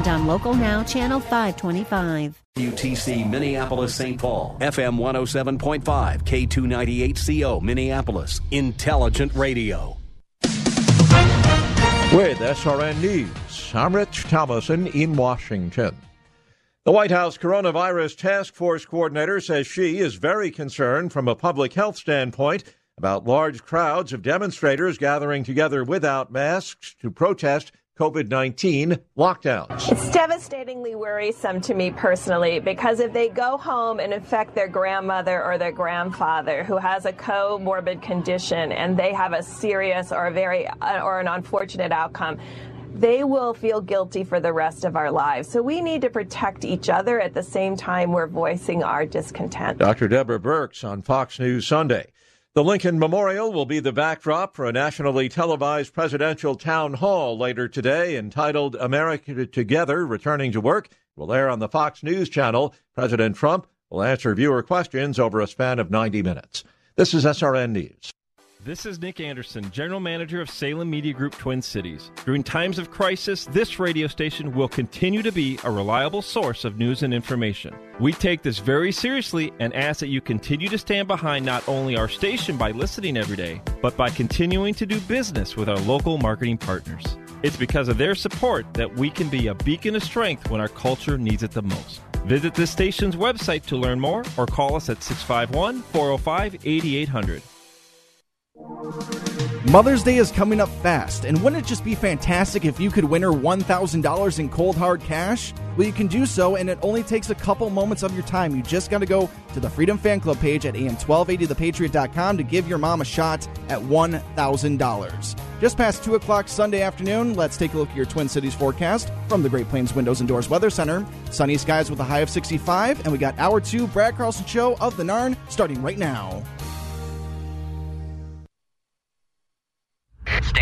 and on Local Now, Channel 525. WWTC Minneapolis St. Paul, FM 107.5, K298CO Minneapolis, Intelligent Radio. With SRN News, I'm Rich Thomason in Washington. The White House Coronavirus Task Force coordinator says she is very concerned from a public health standpoint about large crowds of demonstrators gathering together without masks to protest COVID 19 lockdowns. It's devastatingly worrisome to me personally because if they go home and infect their grandmother or their grandfather who has a comorbid condition and they have a serious or a very uh, or an unfortunate outcome, they will feel guilty for the rest of our lives. So we need to protect each other at the same time we're voicing our discontent. Dr. Deborah Birx on Fox News Sunday. The Lincoln Memorial will be the backdrop for a nationally televised presidential town hall later today entitled America Together Returning to Work. Will air on the Fox News channel. President Trump will answer viewer questions over a span of 90 minutes. This is SRN News. This is Nick Anderson, General Manager of Salem Media Group Twin Cities. During times of crisis, this radio station will continue to be a reliable source of news and information. We take this very seriously and ask that you continue to stand behind not only our station by listening every day, but by continuing to do business with our local marketing partners. It's because of their support that we can be a beacon of strength when our culture needs it the most. Visit this station's website to learn more or call us at 651 405 8800. Mother's Day is coming up fast, and wouldn't it just be fantastic if you could win her $1,000 in cold hard cash? Well, you can do so, and it only takes a couple moments of your time. You just got to go to the Freedom Fan Club page at am1280thepatriot.com to give your mom a shot at $1,000. Just past 2 o'clock Sunday afternoon, let's take a look at your Twin Cities forecast from the Great Plains Windows and Doors Weather Center. Sunny skies with a high of 65, and we got hour two Brad Carlson Show of the Narn starting right now.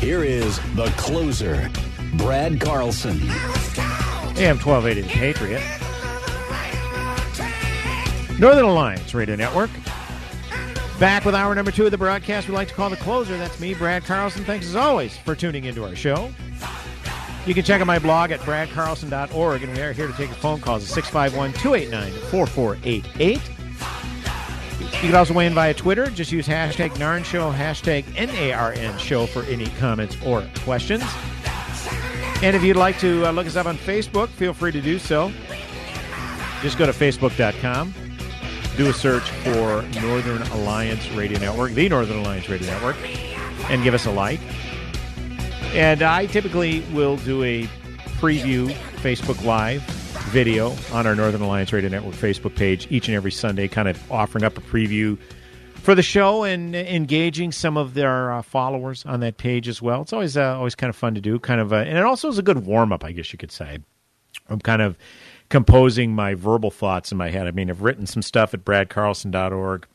Here is the closer, Brad Carlson. AM 1280 The Patriot. Northern Alliance Radio Network. Back with hour number two of the broadcast we like to call the closer. That's me, Brad Carlson. Thanks as always for tuning into our show. You can check out my blog at bradcarlson.org, and we are here to take your phone calls at 651 289 4488. You can also weigh in via Twitter. Just use hashtag NARN Show, hashtag N-A-R-N Show for any comments or questions. And if you'd like to uh, look us up on Facebook, feel free to do so. Just go to facebook.com, do a search for Northern Alliance Radio Network, the Northern Alliance Radio Network, and give us a like. And I typically will do a preview Facebook Live video on our Northern Alliance Radio Network Facebook page each and every Sunday, kind of offering up a preview for the show and engaging some of their uh, followers on that page as well. It's always uh, always kind of fun to do, kind of, and it also is a good warm up, I guess you could say. I'm kind of composing my verbal thoughts in my head. I mean, I've written some stuff at bradcarlson.org.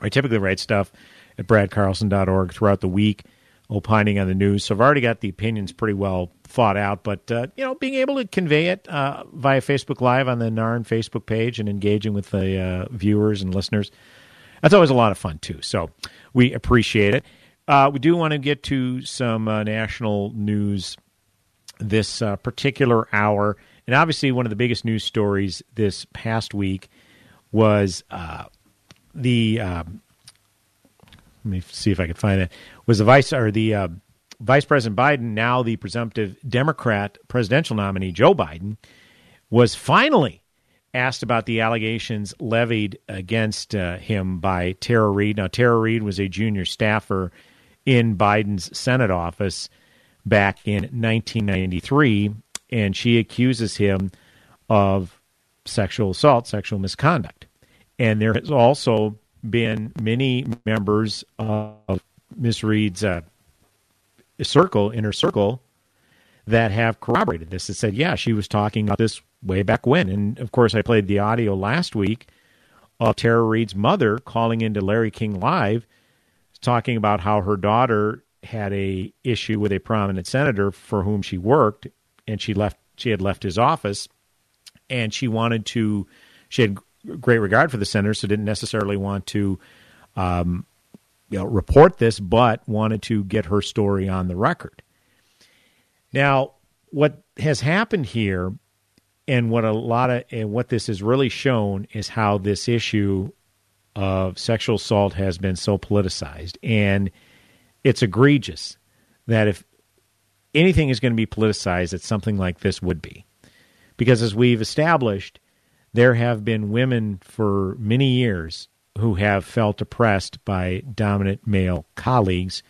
I typically write stuff at bradcarlson.org throughout the week, opining on the news. So I've already got the opinions pretty well thought out, but uh, you know, being able to convey it uh, via Facebook Live on the NARN Facebook page and engaging with the uh, viewers and listeners, that's always a lot of fun too. So we appreciate it. Uh, we do want to get to some uh, national news this uh, particular hour, and obviously one of the biggest news stories this past week was the. Um, let me see if I can find it. Was the vice or the Vice President Biden, now the presumptive Democrat presidential nominee Joe Biden, was finally asked about the allegations levied against uh, him by Tara Reade. Now, Tara Reade was a junior staffer in Biden's Senate office back in 1993, and she accuses him of sexual assault, sexual misconduct. And there has also been many members of Miss Reade's uh, circle, inner circle, that have corroborated this and said, yeah, she was talking about this way back when. And of course, I played the audio last week of Tara Reade's mother calling into Larry King Live, talking about how her daughter had a issue with a prominent senator for whom she worked, and she left. She had left his office, and she wanted to. She had great regard for the senator, so didn't necessarily want to, um, you know, report this, but wanted to get her story on the record. Now, what has happened here, and what a lot of and what this has really shown is how this issue of sexual assault has been so politicized, and it's egregious that if anything is going to be politicized, that something like this would be, because as we've established, there have been women for many years who have felt oppressed by dominant male colleagues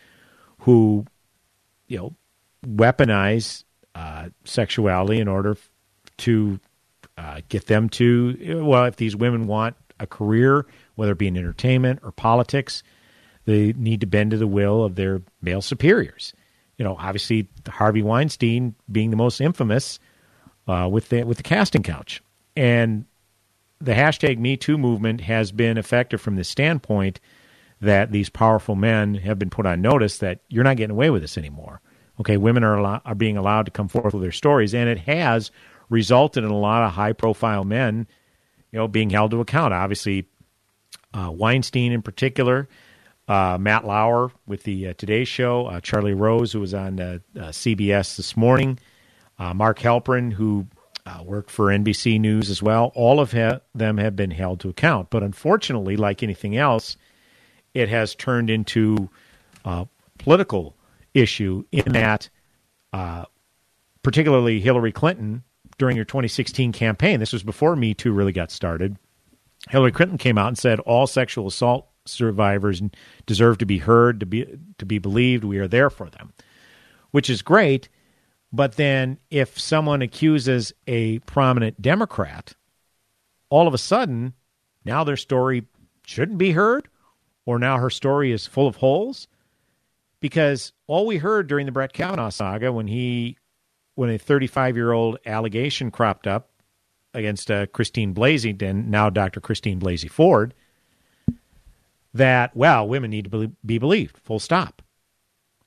who, you know, weaponize uh, sexuality in order to uh, get them to, well, if these women want a career, whether it be in entertainment or politics, they need to bend to the will of their male superiors. You know, obviously Harvey Weinstein being the most infamous uh, with the with the casting couch, and the hashtag Me Too movement has been effective from the standpoint that these powerful men have been put on notice that you're not getting away with this anymore. Okay, women are are being allowed to come forth with their stories, and it has resulted in a lot of high profile men, you know, being held to account. Obviously, uh, Weinstein in particular, uh, Matt Lauer with the uh, Today Show, uh, Charlie Rose who was on uh, uh, CBS this morning, Mark Halperin who worked for NBC News as well. All of ha- them have been held to account, but unfortunately, like anything else, it has turned into a political issue in that, uh, particularly Hillary Clinton during her 2016 campaign, this was before Me Too really got started. Hillary Clinton came out and said all sexual assault survivors deserve to be heard, to be to be believed. We are there for them, which is great. But then, if someone accuses a prominent Democrat, all of a sudden, now their story shouldn't be heard, or now her story is full of holes because all we heard during the Brett Kavanaugh saga when he when a 35 year old allegation cropped up against uh, Christine Blasey, and now Dr. Christine Blasey Ford, that well, women need to be believed. Full stop.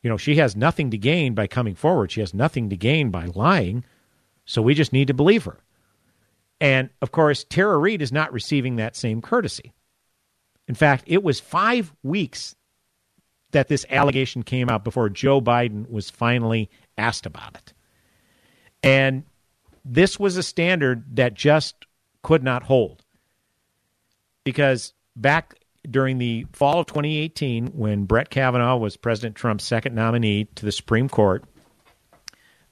You know, she has nothing to gain by coming forward. She has nothing to gain by lying. So we just need to believe her. And of course, Tara Reade is not receiving that same courtesy. In fact, it was five weeks that this allegation came out before Joe Biden was finally asked about it. And this was a standard that just could not hold. Because back during the fall of 2018, when Brett Kavanaugh was President Trump's second nominee to the Supreme Court,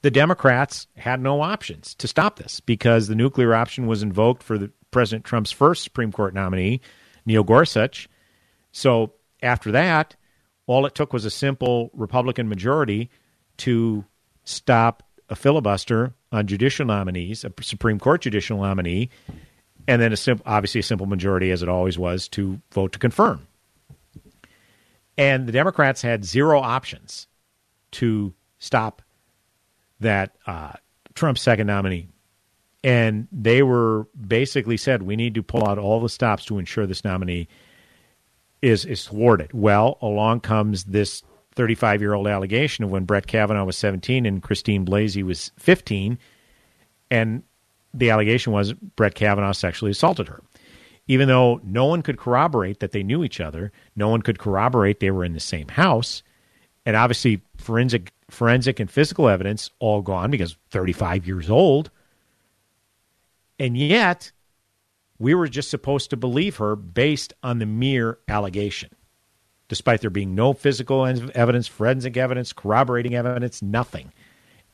the Democrats had no options to stop this because the nuclear option was invoked for the, President Trump's first Supreme Court nominee, Neil Gorsuch. So after that, all it took was a simple Republican majority to stop a filibuster on judicial nominees, a Supreme Court judicial nominee, and then a simple, obviously a simple majority, as it always was, to vote to confirm. And the Democrats had zero options to stop that uh, Trump second nominee. And they were basically said, we need to pull out all the stops to ensure this nominee is is thwarted. Well, along comes this 35 year old allegation of when Brett Kavanaugh was 17 and Christine Blasey was 15, and the allegation was Brett Kavanaugh sexually assaulted her. Even though no one could corroborate that they knew each other, no one could corroborate they were in the same house, and obviously forensic forensic and physical evidence all gone because 35 years old. And yet, we were just supposed to believe her based on the mere allegation, despite there being no physical evidence, forensic evidence, corroborating evidence, nothing.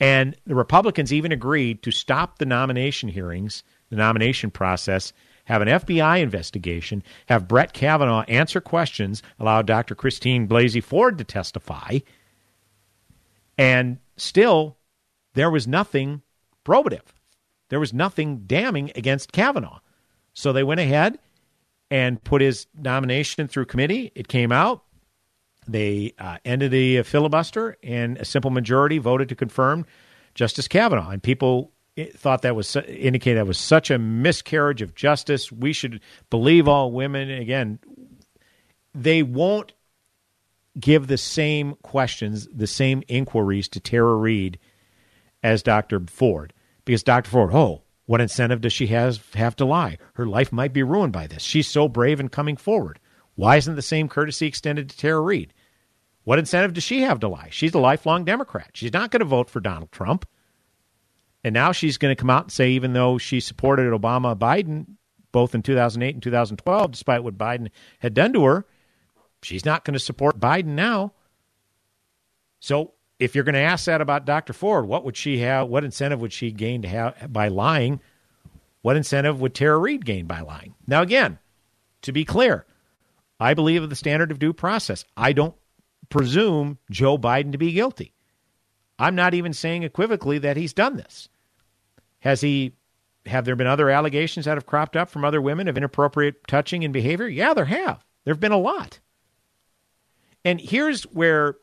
And the Republicans even agreed to stop the nomination hearings the nomination process, have an FBI investigation, have Brett Kavanaugh answer questions, allow Dr. Christine Blasey Ford to testify, and still there was nothing probative. There was nothing damning against Kavanaugh. So they went ahead and put his nomination through committee. It came out. They uh, ended the filibuster, and a simple majority voted to confirm Justice Kavanaugh. And people thought that was indicated that was such a miscarriage of justice. We should believe all women. Again, they won't give the same questions, the same inquiries to Tara Reade as Dr. Ford. Because Dr. Ford, oh, what incentive does she have, have to lie? Her life might be ruined by this. She's so brave in coming forward. Why isn't the same courtesy extended to Tara Reade? What incentive does she have to lie? She's a lifelong Democrat. She's not going to vote for Donald Trump. And now she's going to come out and say, even though she supported Obama Biden both in 2008 and 2012, despite what Biden had done to her, she's not going to support Biden now. So if you're going to ask that about Dr. Ford, what would she have? What incentive would she gain to have by lying? What incentive would Tara Reade gain by lying? Now, again, to be clear, I believe in the standard of due process. I don't presume Joe Biden to be guilty. I'm not even saying equivocally that he's done this. Has he? Have there been other allegations that have cropped up from other women of inappropriate touching and behavior? Yeah, there have. There have been a lot. And here's where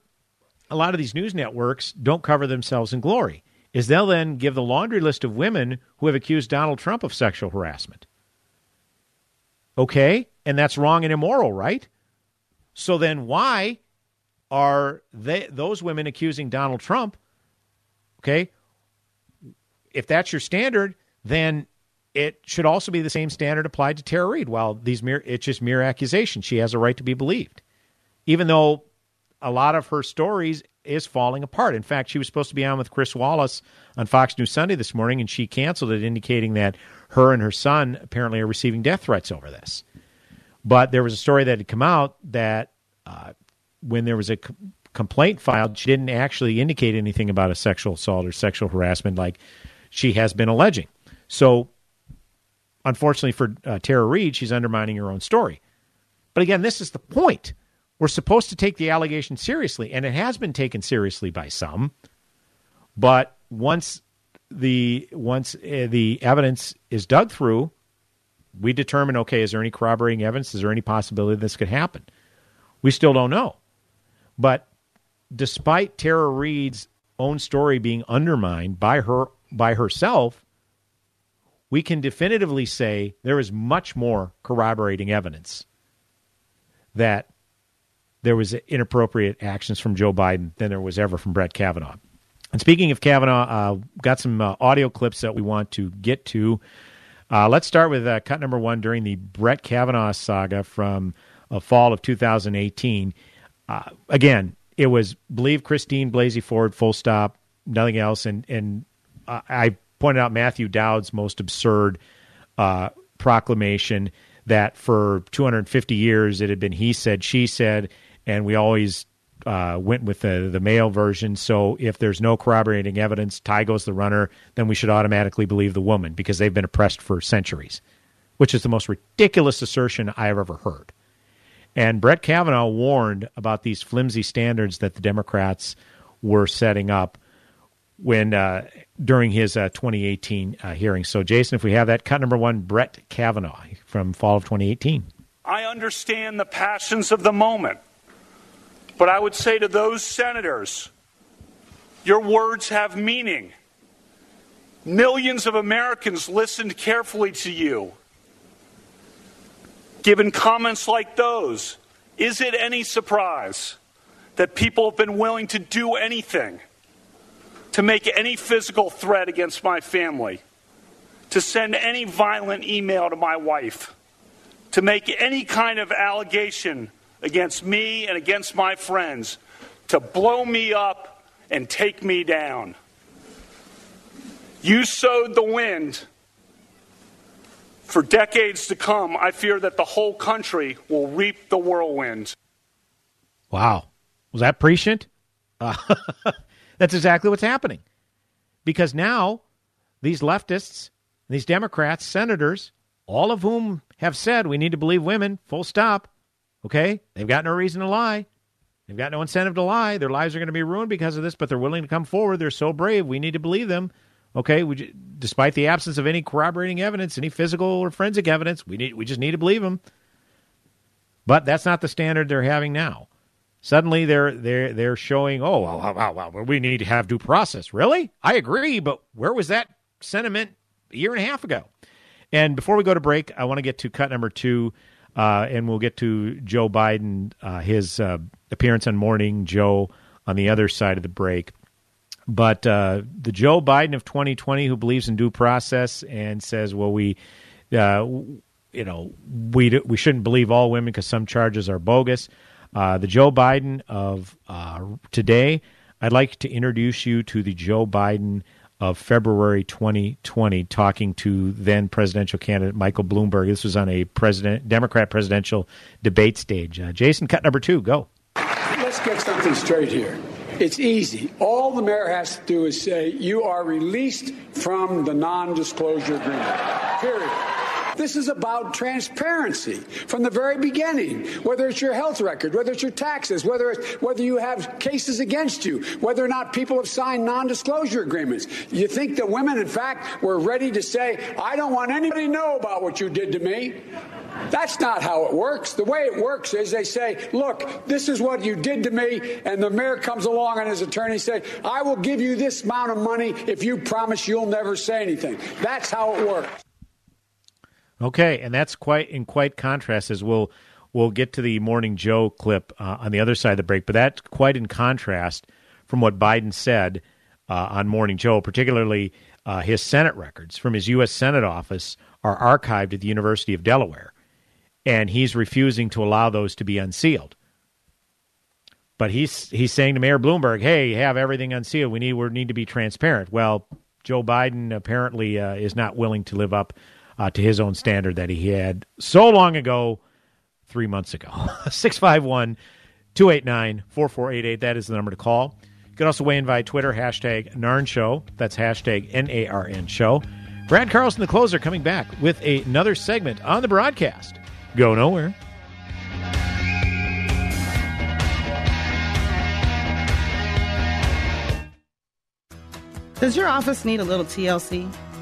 a lot of these news networks don't cover themselves in glory is they'll then give the laundry list of women who have accused Donald Trump of sexual harassment. Okay, and that's wrong and immoral, right? So then why are they those women accusing Donald Trump? Okay? If that's your standard, then it should also be the same standard applied to Tara Reade. While these mere it's just mere accusation, she has a right to be believed. Even though a lot of her stories is falling apart. In fact, she was supposed to be on with Chris Wallace on Fox News Sunday this morning, and she canceled it, indicating that her and her son apparently are receiving death threats over this. But there was a story that had come out that uh, when there was a c- complaint filed, she didn't actually indicate anything about a sexual assault or sexual harassment like she has been alleging. So, unfortunately for uh, Tara Reade, she's undermining her own story. But again, this is the point. We're supposed to take the allegation seriously, and it has been taken seriously by some. But once the once uh, the evidence is dug through, we determine okay, is there any corroborating evidence? Is there any possibility this could happen? We still don't know. But despite Tara Reade's own story being undermined by her by herself, we can definitively say there is much more corroborating evidence that there was inappropriate actions from Joe Biden than there was ever from Brett Kavanaugh. And speaking of Kavanaugh, uh, got some uh, audio clips that we want to get to. Uh, let's start with uh, cut number one during the Brett Kavanaugh saga from fall of 2018. Uh, again, it was believe Christine Blasey Ford, full stop, nothing else. And and I pointed out Matthew Dowd's most absurd proclamation that for 250 years it had been he said, she said, and we always uh, went with the, the male version. So if there's no corroborating evidence, tie goes the runner, then we should automatically believe the woman because they've been oppressed for centuries, which is the most ridiculous assertion I have ever heard. And Brett Kavanaugh warned about these flimsy standards that the Democrats were setting up when uh, during his uh, 2018 uh, hearing. So, Jason, if we have that cut number one, Brett Kavanaugh from fall of 2018. I understand the passions of the moment. But I would say to those senators, your words have meaning. Millions of Americans listened carefully to you. Given comments like those, is it any surprise that people have been willing to do anything to make any physical threat against my family, to send any violent email to my wife, to make any kind of allegation against me and against my friends to blow me up and take me down. You sowed the wind. For decades to come, I fear that the whole country will reap the whirlwind. Wow. Was that prescient? Uh, that's exactly what's happening. Because now these leftists these Democrats, senators, all of whom have said we need to believe women, full stop. Okay? They've got no reason to lie. They've got no incentive to lie. Their lives are going to be ruined because of this, but they're willing to come forward. They're so brave. We need to believe them. Okay, we, despite the absence of any corroborating evidence, any physical or forensic evidence, we need we just need to believe them. But that's not the standard they're having now. Suddenly they're they're they're showing, oh, well, well, well, we need to have due process. Really? I agree, but where was that sentiment a year and a half ago? And before we go to break, I want to get to cut number two, uh, and we'll get to Joe Biden, uh, his uh, appearance on Morning Joe on the other side of the break. But uh, the Joe Biden of 2020, who believes in due process and says, well, we, uh, you know, we we shouldn't believe all women because some charges are bogus. Uh, the Joe Biden of today, I'd like to introduce you to the Joe Biden of February 2020, talking to then presidential candidate Michael Bloomberg. This was on a president Democrat presidential debate stage. Uh, Jason, cut number two, go. Let's get something straight here. It's easy. All the mayor has to do is say, You are released from the non disclosure agreement. Period. This is about transparency from the very beginning. Whether it's your health record, whether it's your taxes, whether whether you have cases against you, whether or not people have signed non-disclosure agreements. You think that women, in fact, were ready to say, "I don't want anybody to know about what you did to me." That's not how it works. The way it works is they say, look, this is what you did to me. And the mayor comes along and his attorney say, I will give you this amount of money if you promise you'll never say anything. That's how it works. Okay, and that's quite in quite contrast as we'll we'll get to the Morning Joe clip uh, on the other side of the break, but that's quite in contrast from what Biden said uh, on Morning Joe, particularly uh, his Senate records from his U.S. Senate office are archived at the University of Delaware, and he's refusing to allow those to be unsealed. But he's he's saying to Mayor Bloomberg, "Hey, have everything unsealed. We need we need to be transparent." Well, Joe Biden apparently uh, is not willing to live up uh, to his own standard that he had so long ago, three months ago. 651 289 4488. That is the number to call. You can also weigh in via Twitter, hashtag NARN Show. That's hashtag N A R N Show. Brad Carlson, the closer, coming back with another segment on the broadcast. Go nowhere. Does your office need a little TLC?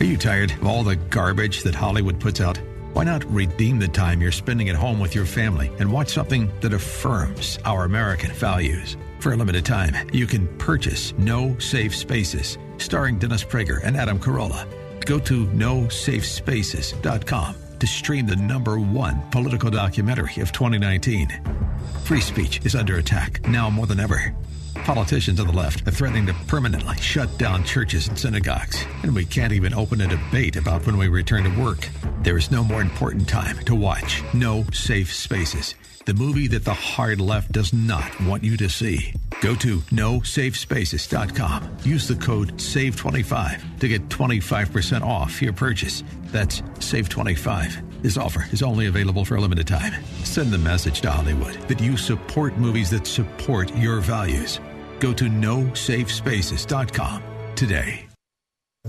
Are you tired of all the garbage that Hollywood puts out? Why not redeem the time you're spending at home with your family and watch something that affirms our American values? For a limited time, you can purchase No Safe Spaces, starring Dennis Prager and Adam Carolla. Go to nosafespaces.com to stream the number one political documentary of 2019. Free speech is under attack now more than ever. Politicians on the left are threatening to permanently shut down churches and synagogues, and we can't even open a debate about when we return to work. There is no more important time to watch No Safe Spaces, the movie that the hard left does not want you to see. Go to nosafespaces.com. Use the code SAVE25 to get 25% off your purchase. That's SAVE25. This offer is only available for a limited time. Send the message to Hollywood that you support movies that support your values. Go to nosafespaces.com today.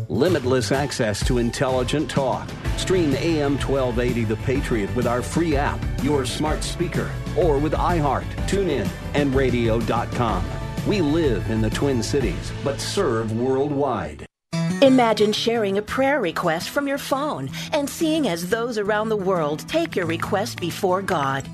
Limitless access to intelligent talk. Stream AM 1280 The Patriot with our free app, your smart speaker, or with iHeart, TuneIn, and radio.com. We live in the Twin Cities, but serve worldwide. Imagine sharing a prayer request from your phone and seeing as those around the world take your request before God.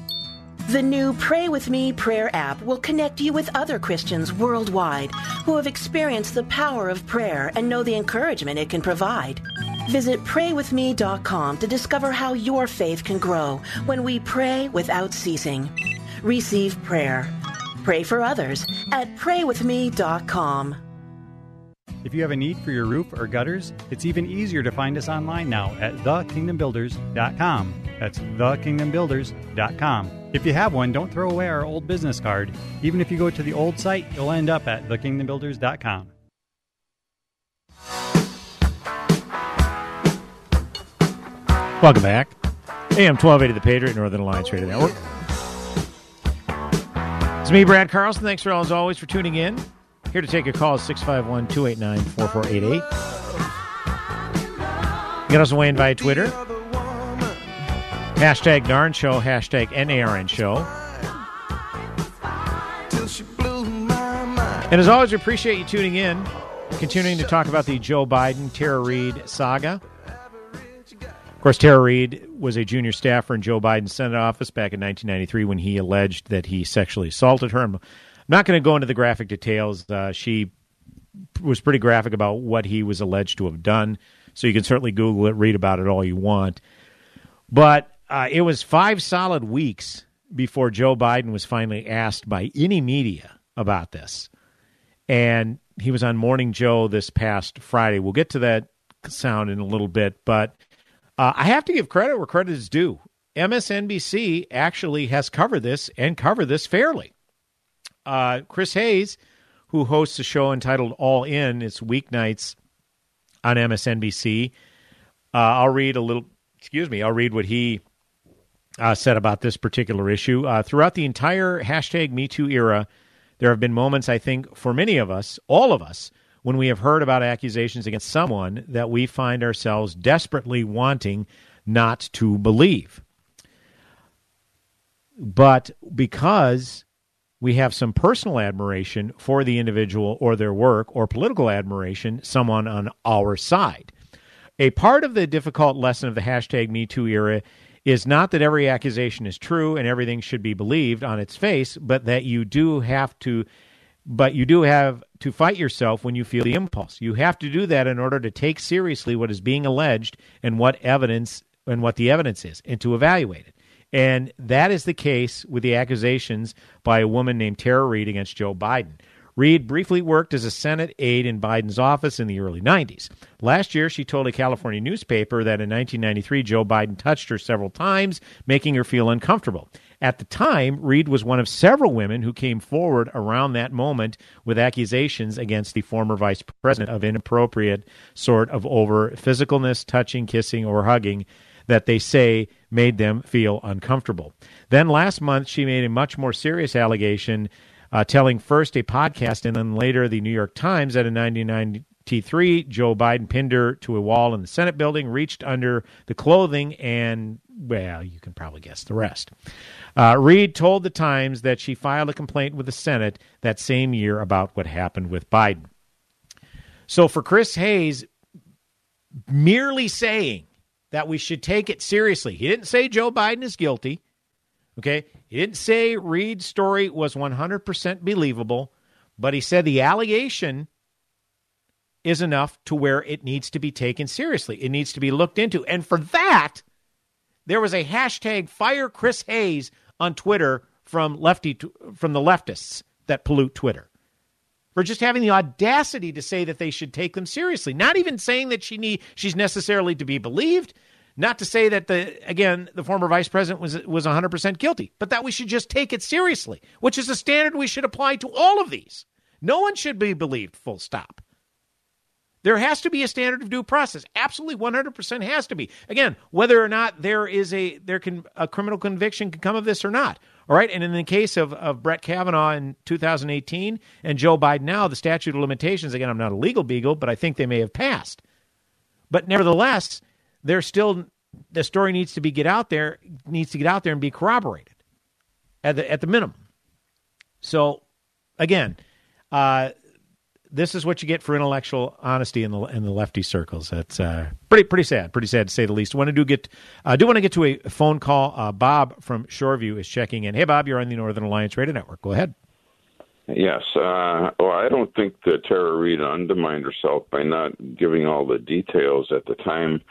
The new Pray With Me prayer app will connect you with other Christians worldwide who have experienced the power of prayer and know the encouragement it can provide. Visit praywithme.com to discover how your faith can grow when we pray without ceasing. Receive prayer. Pray for others at praywithme.com. If you have a need for your roof or gutters, it's even easier to find us online now at thekingdombuilders.com. That's thekingdombuilders.com. If you have one, don't throw away our old business card. Even if you go to the old site, you'll end up at thekingdombuilders.com. Welcome back. Am 1280 The Patriot, Northern Alliance Radio Network. It's me, Brad Carlson. Thanks for all, as always, for tuning in. Here to take your calls 651 289 4488. You can also weigh in via Twitter. Hashtag NARN Show, hashtag NARN Show. And as always, we appreciate you tuning in, continuing to talk about the Joe Biden Tara Reade saga. Of course, Tara Reade was a junior staffer in Joe Biden's Senate office back in 1993 when he alleged that he sexually assaulted her. Not going to go into the graphic details. Uh, she was pretty graphic about what he was alleged to have done, so you can certainly Google it, read about it all you want. But uh, it was five solid weeks before Joe Biden was finally asked by any media about this. And he was on Morning Joe this past Friday. We'll get to that sound in a little bit, but uh, I have to give credit where credit is due. MSNBC actually has covered this and covered this fairly. Uh, Chris Hayes, who hosts a show entitled All In, it's weeknights on MSNBC. Uh, I'll read a little, excuse me, I'll read what he uh, said about this particular issue. Uh, throughout the entire hashtag MeToo era, there have been moments, I think, for many of us, all of us, when we have heard about accusations against someone that we find ourselves desperately wanting not to believe. But because we have some personal admiration for the individual or their work, or political admiration, someone on our side. A part of the difficult lesson of the hashtag MeToo era is not that every accusation is true and everything should be believed on its face, but that you do have to but you do have to fight yourself when you feel the impulse. You have to do that in order to take seriously what is being alleged and what evidence and what the evidence is and to evaluate it. And that is the case with the accusations by a woman named Tara Reade against Joe Biden. Reade briefly worked as a Senate aide in Biden's office in the early 90s. Last year, she told a California newspaper that in 1993, Joe Biden touched her several times, making her feel uncomfortable. At the time, Reade was one of several women who came forward around that moment with accusations against the former vice president of inappropriate sort of over physicalness, touching, kissing, or hugging that they say made them feel uncomfortable. Then last month, she made a much more serious allegation, uh, telling first a podcast and then later the New York Times that in 1993, Joe Biden pinned her to a wall in the Senate building, reached under the clothing, and, well, you can probably guess the rest. Uh, Reade told the Times that she filed a complaint with the Senate that same year about what happened with Biden. So for Chris Hayes, merely saying that we should take it seriously, he didn't say Joe Biden is guilty. Okay. He didn't say Reade's story was 100% believable, but he said the allegation is enough to where it needs to be taken seriously. It needs to be looked into. And for that, there was a hashtag fire Chris Hayes on Twitter from lefty from the leftists that pollute Twitter for just having the audacity to say that they should take them seriously. Not even saying that she need she's necessarily to be believed. Not to say that the again the former vice president was was 100% guilty, but that we should just take it seriously, which is a standard we should apply to all of these. No one should be believed. Full stop. There has to be a standard of due process. Absolutely, 100% has to be. Again, whether or not there is a there can a criminal conviction can come of this or not. All right, and in the case of, of Brett Kavanaugh in 2018 and Joe Biden now, the statute of limitations. Again, I'm not a legal beagle, but I think they may have passed. But nevertheless, there's still the story needs to be get out there needs to get out there and be corroborated at the at the minimum. So, again, uh, this is what you get for intellectual honesty in the in the lefty circles. That's uh, pretty pretty sad, pretty sad to say the least. Want to do get uh, do want to get to a phone call. Uh, Bob from Shoreview is checking in. Hey, Bob, you're on the Northern Alliance Radio Network. Go ahead. Yes. Uh, well, I don't think that Tara Reade undermined herself by not giving all the details at the time.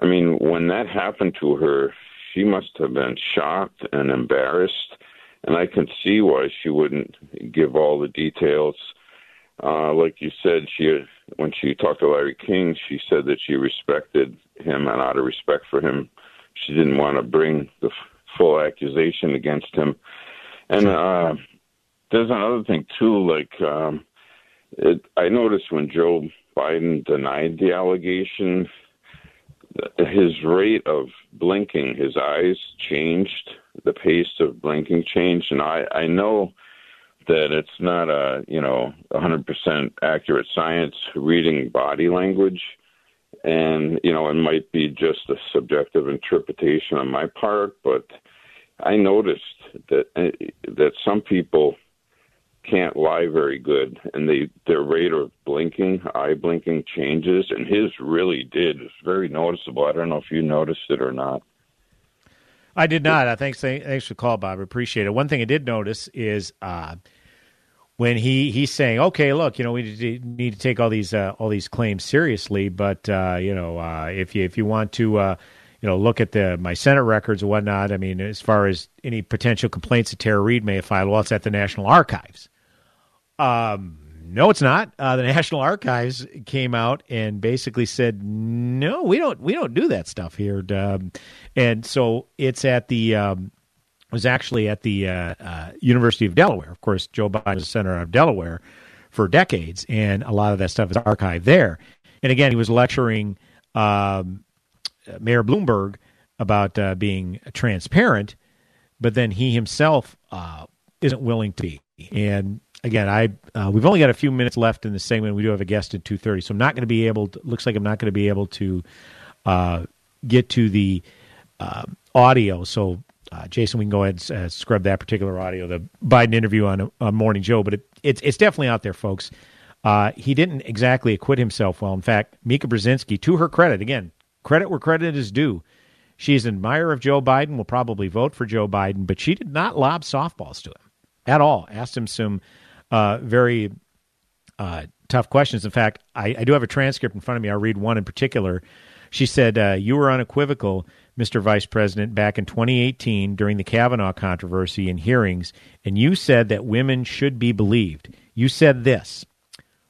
I mean, when that happened to her, she must have been shocked and embarrassed, and I can see why she wouldn't give all the details. Uh, like you said, she when she talked to Larry King, she said that she respected him, and out of respect for him, she didn't want to bring the f- full accusation against him. And uh, there's another thing too. Like um, it, I noticed when Joe Biden denied the allegation, his rate of blinking, his eyes changed, the pace of blinking changed, and I I know that it's not a you know 100% accurate science reading body language and you know it might be just a subjective interpretation on my part but i noticed that eh, that some people can't lie very good, and they their rate of blinking, eye blinking, changes, and his really did. It's very noticeable. I don't know if you noticed it or not. I did not. I thanks thanks for the call, Bob. I appreciate it. One thing I did notice is uh, when he he's saying, "Okay, look, you know, we need to take all these uh, all these claims seriously, but uh, you know, uh, if you if you want to." Uh, you know, look at the my Senate records and whatnot. I mean, as far as any potential complaints that Tara Reade may have filed, well, it's at the National Archives. Um, no, it's not. Uh, the National Archives came out and basically said, "No, we don't. We don't do that stuff here." Um, and so it's at the. Um, was actually at the uh, uh, University of Delaware. Of course, Joe Biden was senator of Delaware for decades, and a lot of that stuff is archived there. And again, he was lecturing um, Mayor Bloomberg about uh, being transparent, but then he himself uh, isn't willing to be. And again, I uh, we've only got a few minutes left in the segment. We do have a guest at two thirty, so I'm not going to be able. to Looks like I'm not going to be able to uh, get to the uh, audio. So, uh, Jason, we can go ahead and uh, scrub that particular audio, the Biden interview on, on Morning Joe, but it, it's it's definitely out there, folks. Uh, he didn't exactly acquit himself well. In fact, Mika Brzezinski, to her credit, again, credit where credit is due. She's an admirer of Joe Biden, will probably vote for Joe Biden, but she did not lob softballs to him at all. Asked him some uh, very uh, tough questions. In fact, I, I, do have a transcript in front of me. I'll read one in particular. She said, uh, You were unequivocal, Mr. Vice President, back in 2018 during the Kavanaugh controversy and hearings, and you said that women should be believed. You said this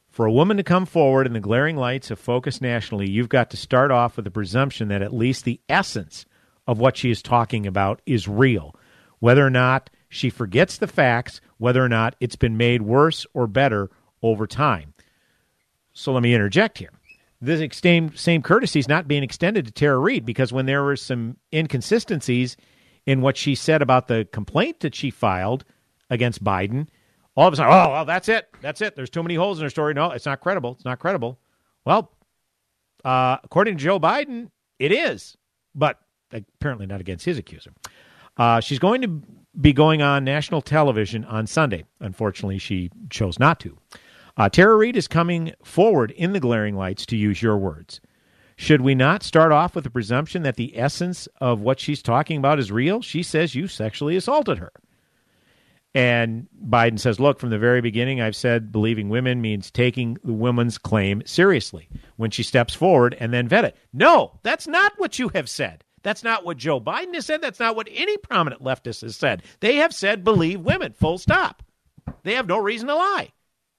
For a woman to come forward in the glaring lights of focus nationally, you've got to start off with the presumption that at least the essence of what she is talking about is real. Whether or not she forgets the facts, whether or not it's been made worse or better over time. So let me interject here. This same, same courtesy is not being extended to Tara Reade because when there were some inconsistencies in what she said about the complaint that she filed against Biden, all of a sudden, oh, well, that's it. That's it. There's too many holes in her story. No, it's not credible. It's not credible. Well, uh, according to Joe Biden, it is, but apparently not against his accuser. Uh, she's going to be going on national television on Sunday. Unfortunately, she chose not to. Uh, Tara Reade is coming forward in the glaring lights, to use your words. Should we not start off with the presumption that the essence of what she's talking about is real? She says you sexually assaulted her. And Biden says, look, from the very beginning, I've said believing women means taking the woman's claim seriously when she steps forward and then vet it. No, that's not what you have said. That's not what Joe Biden has said. That's not what any prominent leftist has said. They have said believe women, full stop. They have no reason to lie.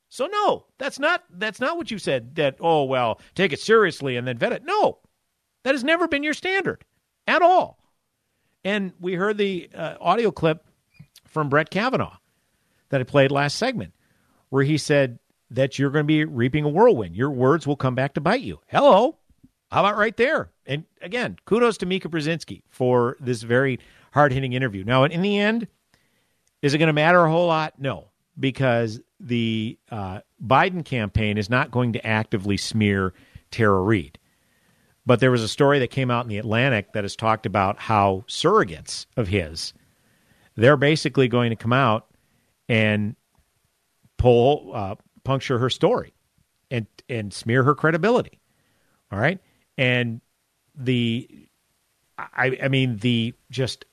So no, that's not that's not what you said that oh well, take it seriously and then vet it. No. That has never been your standard at all. And we heard the uh, audio clip from Brett Kavanaugh that I played last segment where he said that you're going to be reaping a whirlwind. Your words will come back to bite you. Hello. How about right there? And again, kudos to Mika Brzezinski for this very hard hitting interview. Now, in the end, is it going to matter a whole lot? No, because the uh, Biden campaign is not going to actively smear Tara Reade. But there was a story that came out in the Atlantic that has talked about how surrogates of his, they're basically going to come out and pull, uh, puncture her story and and smear her credibility. All right, and the I, I mean the just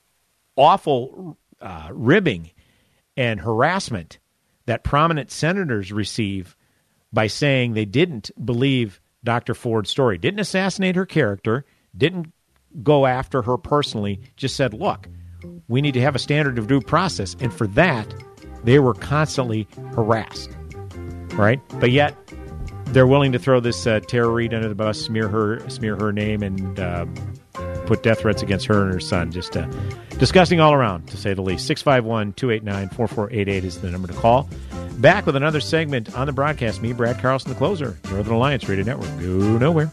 awful uh, ribbing and harassment that prominent senators receive by saying they didn't believe Dr. Ford's story, didn't assassinate her character, didn't go after her personally, just said, look, we need to have a standard of due process. And for that, they were constantly harassed. Right? But yet, they're willing to throw this uh, Tara Reade under the bus, smear her, smear her name, and uh, put death threats against her and her son. Just uh, disgusting all around, to say the least. 651 289 4488 is the number to call. Back with another segment on the broadcast. Me, Brad Carlson, the closer, Northern Alliance Radio Network. Go nowhere.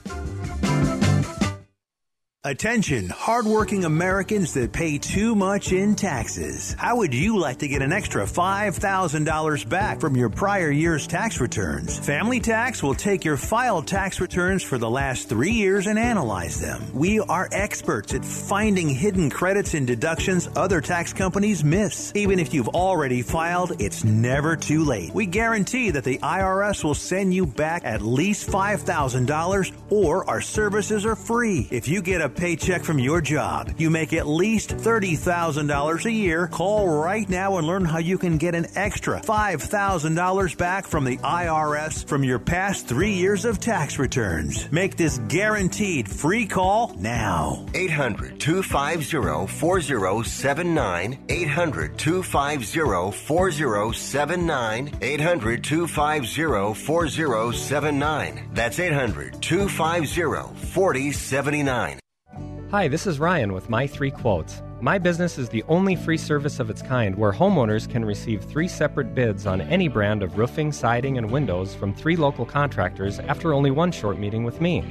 Attention, hardworking Americans that pay too much in taxes. How would you like to get an extra $5,000 back from your prior year's tax returns? Family Tax will take your filed tax returns for the last three years and analyze them. We are experts at finding hidden credits and deductions other tax companies miss. Even if you've already filed, it's never too late. We guarantee that the IRS will send you back at least $5,000 or our services are free. If you get a paycheck from your job, you make at least $30,000 a year, call right now and learn how you can get an extra $5,000 back from the IRS from your past three years of tax returns. Make this guaranteed free call now. 800 250 4079. 800 250 4079. 800 250 4079. That's 800 250 4079. Hi, this is Ryan with My Three Quotes. My business is the only free service of its kind where homeowners can receive three separate bids on any brand of roofing, siding, and windows from three local contractors after only one short meeting with me.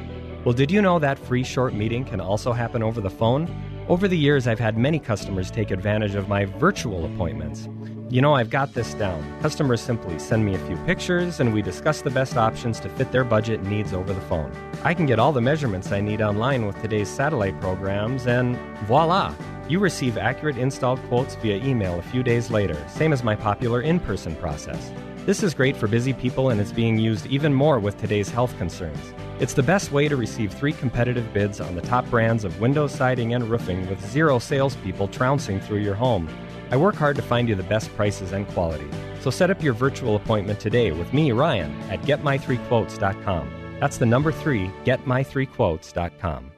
Well, did you know that free short meeting can also happen over the phone? Over the years, I've had many customers take advantage of my virtual appointments. You know, I've got this down. Customers simply send me a few pictures and we discuss the best options to fit their budget and needs over the phone. I can get all the measurements I need online with today's satellite programs, and voila! You receive accurate installed quotes via email a few days later, same as my popular in person process. This is great for busy people and it's being used even more with today's health concerns. It's the best way to receive three competitive bids on the top brands of window siding and roofing with zero salespeople trouncing through your home. I work hard to find you the best prices and quality. So set up your virtual appointment today with me, Ryan, at getmy3quotes.com. That's the number three, getmy3quotes.com.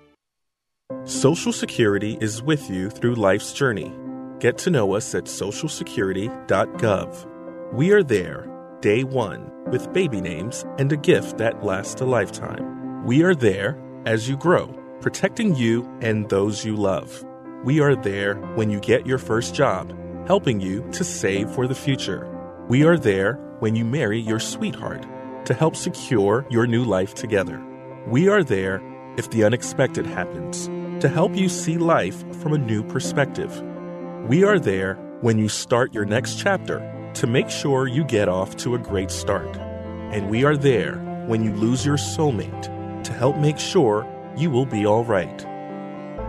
Social Security is with you through life's journey. Get to know us at socialsecurity.gov. We are there, day one, with baby names and a gift that lasts a lifetime. We are there as you grow, protecting you and those you love. We are there when you get your first job helping you to save for the future. We are there when you marry your sweetheart to help secure your new life together. We are there if the unexpected happens to help you see life from a new perspective. We are there when you start your next chapter to make sure you get off to a great start. And we are there when you lose your soulmate to help make sure you will be all right.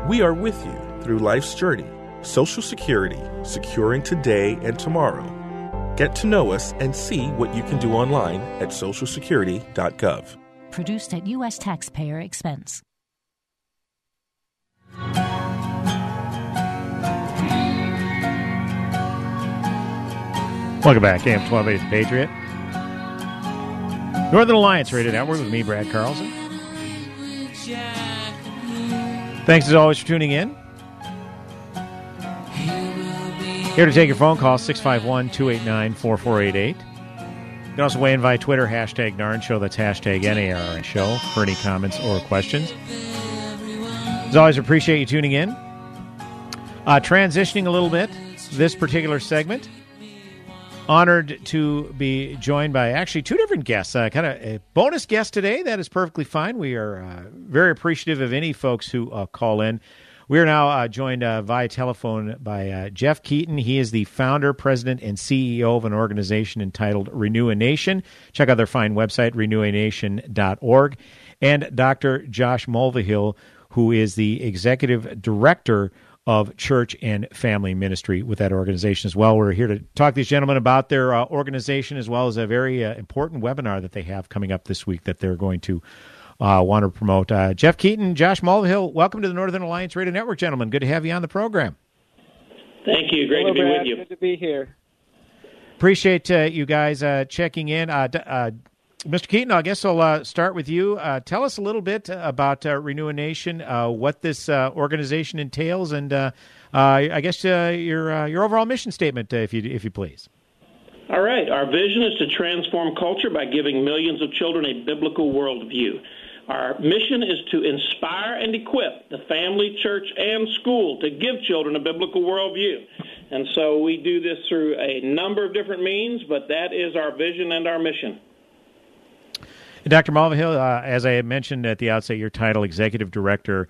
We are with you through life's journey Social Security, securing today and tomorrow. Get to know us and see what you can do online at socialsecurity.gov. Produced at U.S. taxpayer expense. Welcome back, AM 1280 Patriot. Northern Alliance Radio Network with me, Brad Carlson. Thanks as always for tuning in. Here to take your phone call, 651 289 4488. You can also weigh in via Twitter, hashtag NARN Show. That's hashtag NARN Show for any comments or questions. As always, appreciate you tuning in. Uh, transitioning a little bit, this particular segment. Honored to be joined by actually two different guests. Uh, kind of a bonus guest today. That is perfectly fine. We are uh, very appreciative of any folks who uh, call in. We are now uh, joined uh, via telephone by uh, Jeff Keaton. He is the founder, president, and CEO of an organization entitled RenewaNation. Check out their fine website, renewanation.org. And Dr. Josh Mulvihill, who is the executive director of church and family ministry with that organization as well. We're here to talk to these gentlemen about their uh, organization as well as a very uh, important webinar that they have coming up this week that they're going to uh, want to promote. Uh, Jeff Keaton, Josh Mulvihill, welcome to the Northern Alliance Radio Network, gentlemen. Good to have you on the program. Thank you. Great Hello, to be Brad. with you. Good to be here. Appreciate uh, you guys uh, checking in. Uh, d- uh, Mr. Keaton, I guess I'll uh, start with you. Uh, tell us a little bit about uh, RenewaNation, uh, what this uh, organization entails, and uh, uh, I guess uh, your uh, your overall mission statement, uh, if you if you please. All right. Our vision is to transform culture by giving millions of children a biblical worldview. Our mission is to inspire and equip the family, church, and school to give children a biblical worldview. And so we do this through a number of different means, but that is our vision and our mission. Dr. Mulvihill, uh, as I had mentioned at the outset, your title, Executive Director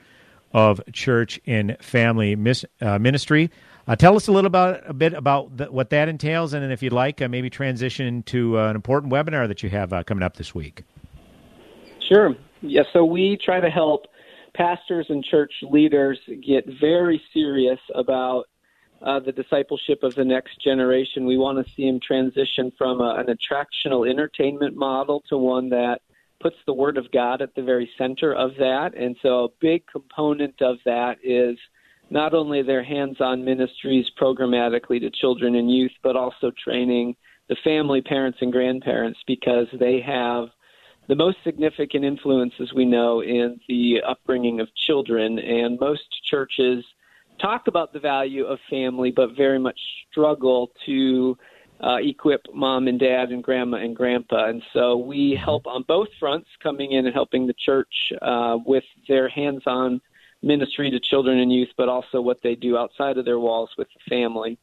of Church and Family Mis- uh, Ministry. Uh, tell us a little about a bit about th- what that entails, and then if you'd like, uh, maybe transition to uh, an important webinar that you have uh, coming up this week. Sure. Yeah, so we try to help pastors and church leaders get very serious about uh, the discipleship of the next generation. We want to see them transition from a, an attractional entertainment model to one that puts the Word of God at the very center of that. And so a big component of that is not only their hands on ministries programmatically to children and youth, but also training the family, parents, and grandparents because they have the most significant influences we know in the upbringing of children. And most churches talk about the value of family, but very much struggle to uh, equip mom and dad and grandma and grandpa. And so we help on both fronts, coming in and helping the church uh, with their hands on ministry to children and youth, but also what they do outside of their walls with the family.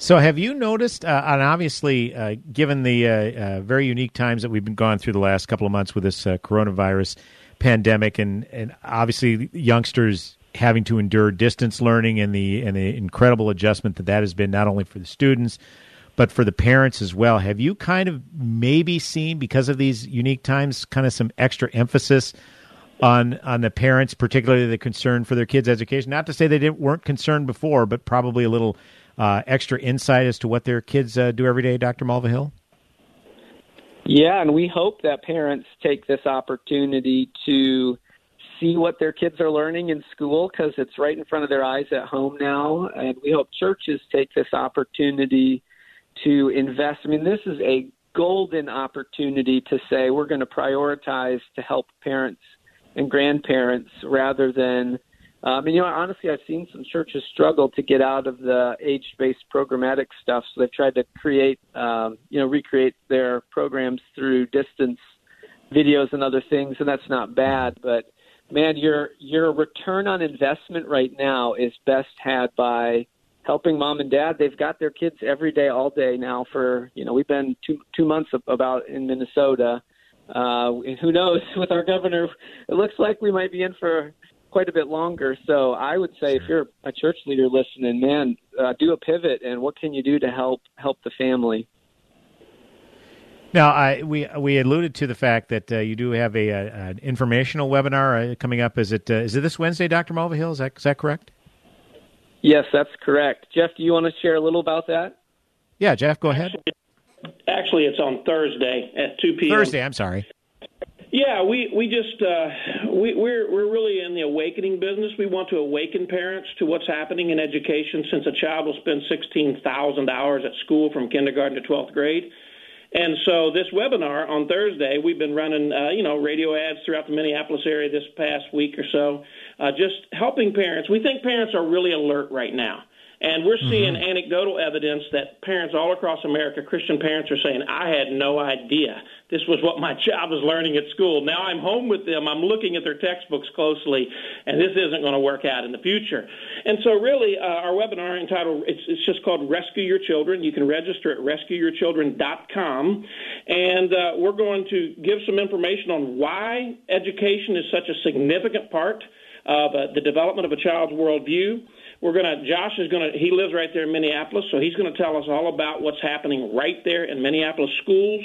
So, have you noticed, uh, and obviously, uh, given the uh, uh, very unique times that we've been going through the last couple of months with this uh, coronavirus pandemic, and, and obviously youngsters having to endure distance learning and the and the incredible adjustment that that has been not only for the students but for the parents as well. Have you kind of maybe seen because of these unique times, kind of some extra emphasis on on the parents, particularly the concern for their kids' education? Not to say they didn't weren't concerned before, but probably a little uh, extra insight as to what their kids uh, do every day, Doctor Mulvihill. Yeah, and we hope that parents take this opportunity to see what their kids are learning in school because it's right in front of their eyes at home now. And we hope churches take this opportunity to invest. I mean, this is a golden opportunity to say we're going to prioritize to help parents and grandparents rather than. Um, and you know, honestly, I've seen some churches struggle to get out of the age-based programmatic stuff, so they've tried to create, um, you know, recreate their programs through distance videos and other things, and that's not bad. But man, your your return on investment right now is best had by helping mom and dad. They've got their kids every day, all day now for you know we've been two two months about in Minnesota. Uh, and who knows with our governor, it looks like we might be in for quite a bit longer. So I would say if you're a church leader listening, man, uh, do a pivot and what can you do to help help the family? Now, I, we we alluded to the fact that uh, you do have a, a an informational webinar uh, coming up. Is it uh, is it this Wednesday, Doctor Mulvihill? Is that is that correct? Yes, that's correct. Jeff, do you want to share a little about that? Yeah, Jeff, go ahead. Actually, it's on Thursday at 2 p.m. Thursday. I'm sorry. Yeah, we we just uh, we, we're we're really in the awakening business. We want to awaken parents to what's happening in education. Since a child will spend sixteen thousand hours at school from kindergarten to twelfth grade, and so this webinar on Thursday, we've been running uh, you know radio ads throughout the Minneapolis area this past week or so, uh, just helping parents. We think parents are really alert right now. And we're seeing mm-hmm. anecdotal evidence that parents all across America, Christian parents, are saying, I had no idea this was what my child was learning at school. Now I'm home with them. I'm looking at their textbooks closely, and this isn't going to work out in the future. And so, really, uh, our webinar entitled, it's, it's just called Rescue Your Children. You can register at rescueyourchildren.com. And uh, we're going to give some information on why education is such a significant part of uh, the development of a child's worldview we're going to. Josh is going to. He lives right there in Minneapolis, so he's going to tell us all about what's happening right there in Minneapolis schools,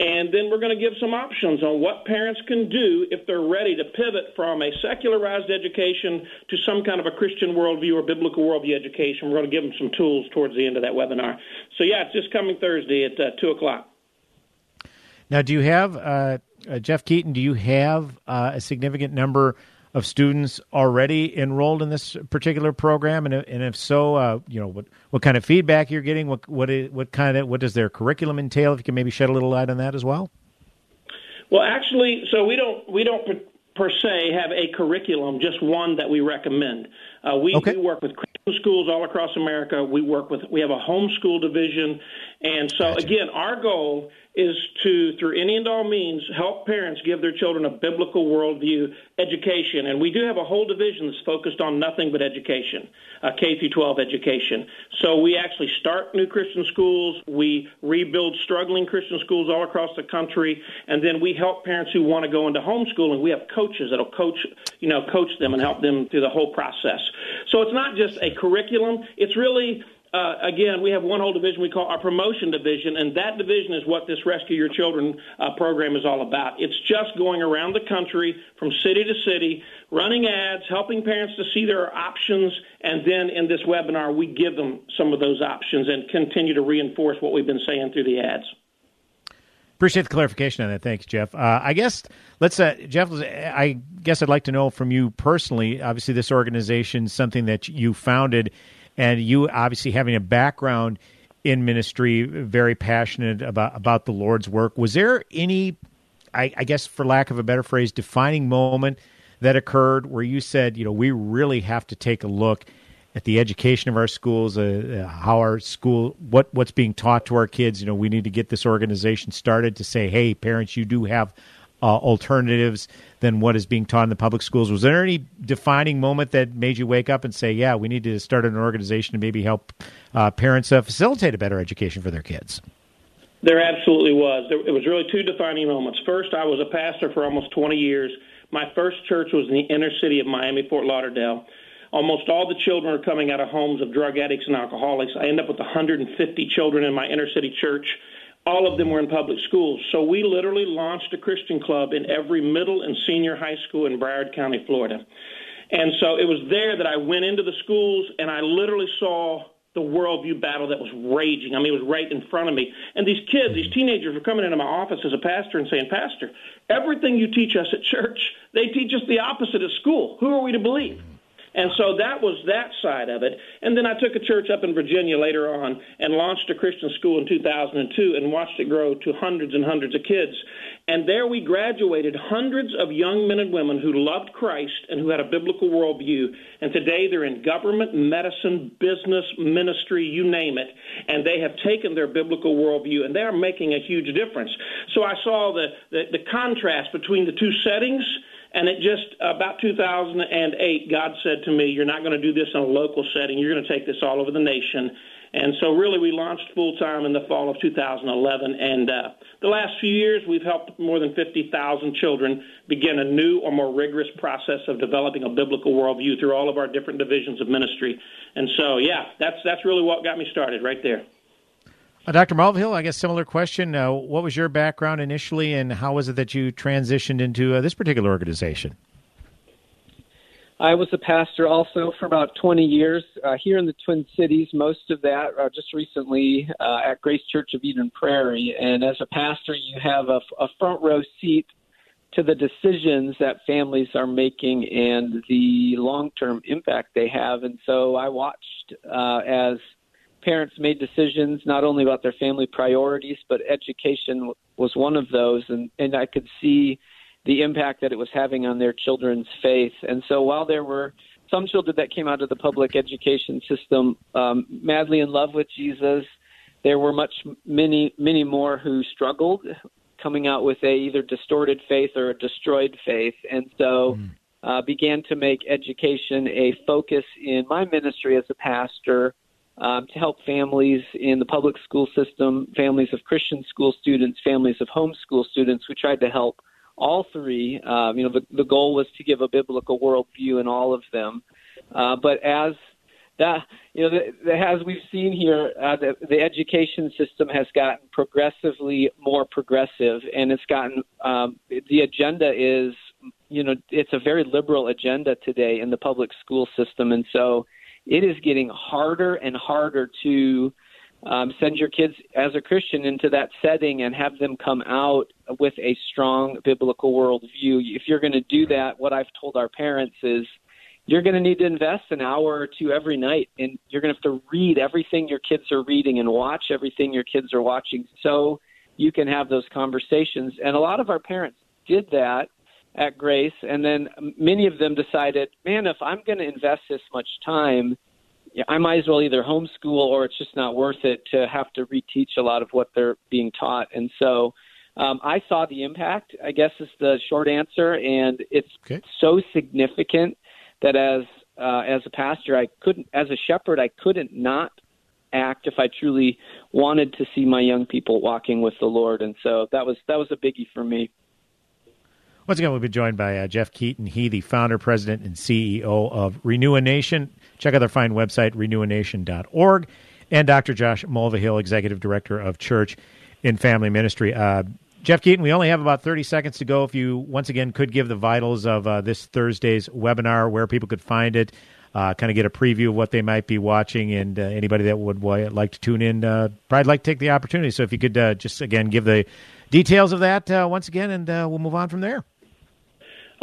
and then we're going to give some options on what parents can do if they're ready to pivot from a secularized education to some kind of a Christian worldview or biblical worldview education. We're going to give them some tools towards the end of that webinar. So yeah, it's just coming Thursday at uh, two o'clock. Now, do you have uh, uh, Jeff Keaton? Do you have uh, a significant number? Of students already enrolled in this particular program, and, and if so, uh, you know what what kind of feedback you're getting, what what is, what kind of what does their curriculum entail? If you can maybe shed a little light on that as well. Well, actually, so we don't we don't per, per se have a curriculum, just one that we recommend. Uh, we, okay. we work with schools all across America. We work with we have a homeschool division, and so gotcha. again, our goal is to, through any and all means, help parents give their children a biblical worldview education. And we do have a whole division that's focused on nothing but education, uh, K through 12 education. So we actually start new Christian schools, we rebuild struggling Christian schools all across the country, and then we help parents who want to go into homeschooling. We have coaches that'll coach, you know, coach them and help them through the whole process. So it's not just a curriculum; it's really uh, again, we have one whole division we call our promotion division, and that division is what this Rescue Your Children uh, program is all about. It's just going around the country from city to city, running ads, helping parents to see their options, and then in this webinar, we give them some of those options and continue to reinforce what we've been saying through the ads. Appreciate the clarification on that. Thanks, Jeff. Uh, I guess let's, uh, Jeff. I guess I'd like to know from you personally. Obviously, this organization, something that you founded and you obviously having a background in ministry, very passionate about about the Lord's work. Was there any, I, I guess, for lack of a better phrase, defining moment that occurred where you said, you know, we really have to take a look at the education of our schools, uh, uh, how our school, what what's being taught to our kids. You know, we need to get this organization started to say, hey, parents, you do have uh, alternatives than what is being taught in the public schools. Was there any defining moment that made you wake up and say, "Yeah, we need to start an organization to maybe help uh, parents uh, facilitate a better education for their kids"? There absolutely was. There, it was really two defining moments. First, I was a pastor for almost 20 years. My first church was in the inner city of Miami, Fort Lauderdale. Almost all the children are coming out of homes of drug addicts and alcoholics. I end up with 150 children in my inner city church all of them were in public schools. So we literally launched a Christian club in every middle and senior high school in Broward County, Florida. And so it was there that I went into the schools and I literally saw the worldview battle that was raging. I mean, it was right in front of me. And these kids, these teenagers were coming into my office as a pastor and saying, Pastor, everything you teach us at church, they teach us the opposite at school. Who are we to believe? And so that was that side of it. And then I took a church up in Virginia later on and launched a Christian school in 2002 and watched it grow to hundreds and hundreds of kids. And there we graduated hundreds of young men and women who loved Christ and who had a biblical worldview. And today they're in government, medicine, business, ministry, you name it. And they have taken their biblical worldview and they are making a huge difference. So I saw the, the, the contrast between the two settings and it just about 2008, God said to me, "You're not going to do this in a local setting. You're going to take this all over the nation." And so, really, we launched full time in the fall of 2011. And uh, the last few years, we've helped more than 50,000 children begin a new or more rigorous process of developing a biblical worldview through all of our different divisions of ministry. And so, yeah, that's that's really what got me started right there. Uh, Dr. Mulvihill, I guess similar question. Uh, what was your background initially, and how was it that you transitioned into uh, this particular organization? I was a pastor also for about 20 years uh, here in the Twin Cities, most of that uh, just recently uh, at Grace Church of Eden Prairie. And as a pastor, you have a, a front row seat to the decisions that families are making and the long term impact they have. And so I watched as parents made decisions not only about their family priorities, but education was one of those, and and I could see the impact that it was having on their children's faith. And so while there were some children that came out of the public education system um, madly in love with Jesus, there were much many many more who struggled coming out with a either distorted faith or a destroyed faith, and so. Mm. Uh, began to make education a focus in my ministry as a pastor um, to help families in the public school system, families of Christian school students, families of homeschool students. We tried to help all three. Um, you know, the, the goal was to give a biblical worldview in all of them. Uh, but as that you know, the, the, as we've seen here, uh, the, the education system has gotten progressively more progressive, and it's gotten um, the agenda is, you know, it's a very liberal agenda today in the public school system, and so it is getting harder and harder to um, send your kids as a Christian into that setting and have them come out with a strong biblical worldview. If you're going to do that, what I've told our parents is you're going to need to invest an hour or two every night, and you're going to have to read everything your kids are reading and watch everything your kids are watching so you can have those conversations. And a lot of our parents did that at Grace, and then many of them decided, man, if I'm going to invest this much time, I might as well either homeschool or it's just not worth it to have to reteach a lot of what they're being taught. And so um, I saw the impact, I guess is the short answer, and it's okay. so significant that as uh, as a pastor, I couldn't, as a shepherd, I couldn't not act if I truly wanted to see my young people walking with the Lord, and so that was that was a biggie for me. Once again, we'll be joined by uh, Jeff Keaton. He, the founder, president, and CEO of RenewaNation. Check out their fine website, renewanation.org, and Dr. Josh Mulvihill, executive director of Church in Family Ministry. Uh, Jeff Keaton, we only have about 30 seconds to go. If you, once again, could give the vitals of uh, this Thursday's webinar, where people could find it, uh, kind of get a preview of what they might be watching, and uh, anybody that would like to tune in, uh, probably like to take the opportunity. So if you could just, again, give the details of that once again, and we'll move on from there.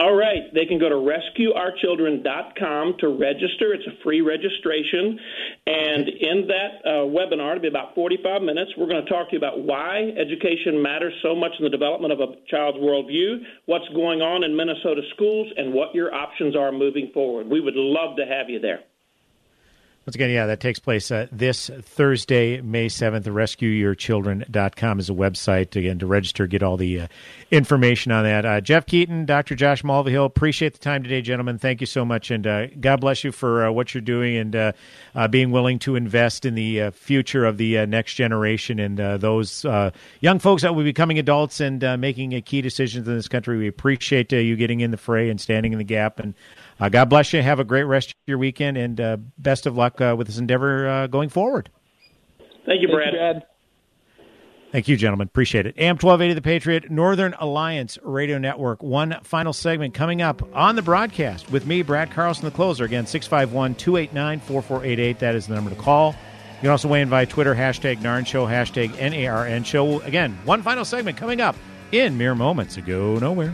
All right. They can go to rescueourchildren.com to register. It's a free registration. And in that uh, webinar, it'll be about 45 minutes, we're going to talk to you about why education matters so much in the development of a child's worldview, what's going on in Minnesota schools, and what your options are moving forward. We would love to have you there. Once again, yeah, that takes place uh, this Thursday, May 7th. RescueYourChildren.com is a website, again, to register, get all the uh, information on that. Uh, Jeff Keaton, Dr. Josh Mulvihill, appreciate the time today, gentlemen. Thank you so much, and uh, God bless you for uh, what you're doing and uh, being willing to invest in the future of the next generation and those young folks that will be becoming adults and making key decisions in this country. We appreciate you getting in the fray and standing in the gap and uh, God bless you. Have a great rest of your weekend, and uh, best of luck uh, with this endeavor uh, going forward. Thank you, Brad. Thank you, Brad. Thank you, gentlemen. Appreciate it. AM 1280 The Patriot, Northern Alliance Radio Network. One final segment coming up on the broadcast with me, Brad Carlson, the closer. Again, 651 289 4488. That is the number to call. You can also weigh in via Twitter, hashtag NARN Show, hashtag NARN Show. Again, one final segment coming up in mere moments. So go nowhere.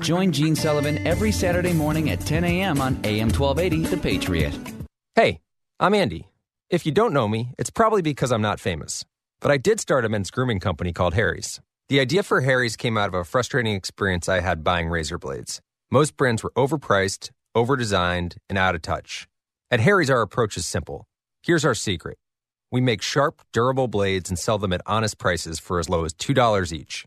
Join Gene Sullivan every Saturday morning at 10 a.m. on AM 1280 The Patriot. Hey, I'm Andy. If you don't know me, it's probably because I'm not famous. But I did start a men's grooming company called Harry's. The idea for Harry's came out of a frustrating experience I had buying razor blades. Most brands were overpriced, overdesigned, and out of touch. At Harry's, our approach is simple. Here's our secret we make sharp, durable blades and sell them at honest prices for as low as $2 each.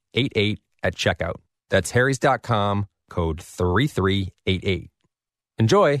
3388 at checkout. That's harrys.com, code 3388. Enjoy.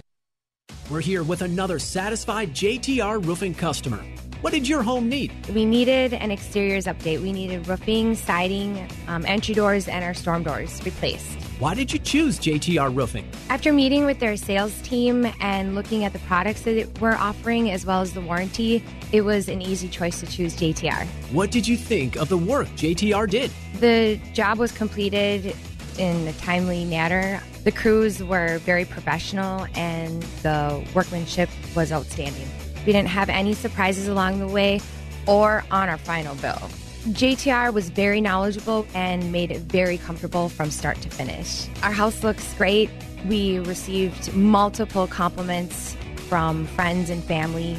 We're here with another satisfied JTR roofing customer. What did your home need? We needed an exteriors update. We needed roofing, siding, um, entry doors, and our storm doors replaced. Why did you choose JTR Roofing? After meeting with their sales team and looking at the products that we're offering as well as the warranty, it was an easy choice to choose JTR. What did you think of the work JTR did? The job was completed in a timely manner. The crews were very professional and the workmanship was outstanding. We didn't have any surprises along the way or on our final bill. JTR was very knowledgeable and made it very comfortable from start to finish. Our house looks great. We received multiple compliments from friends and family.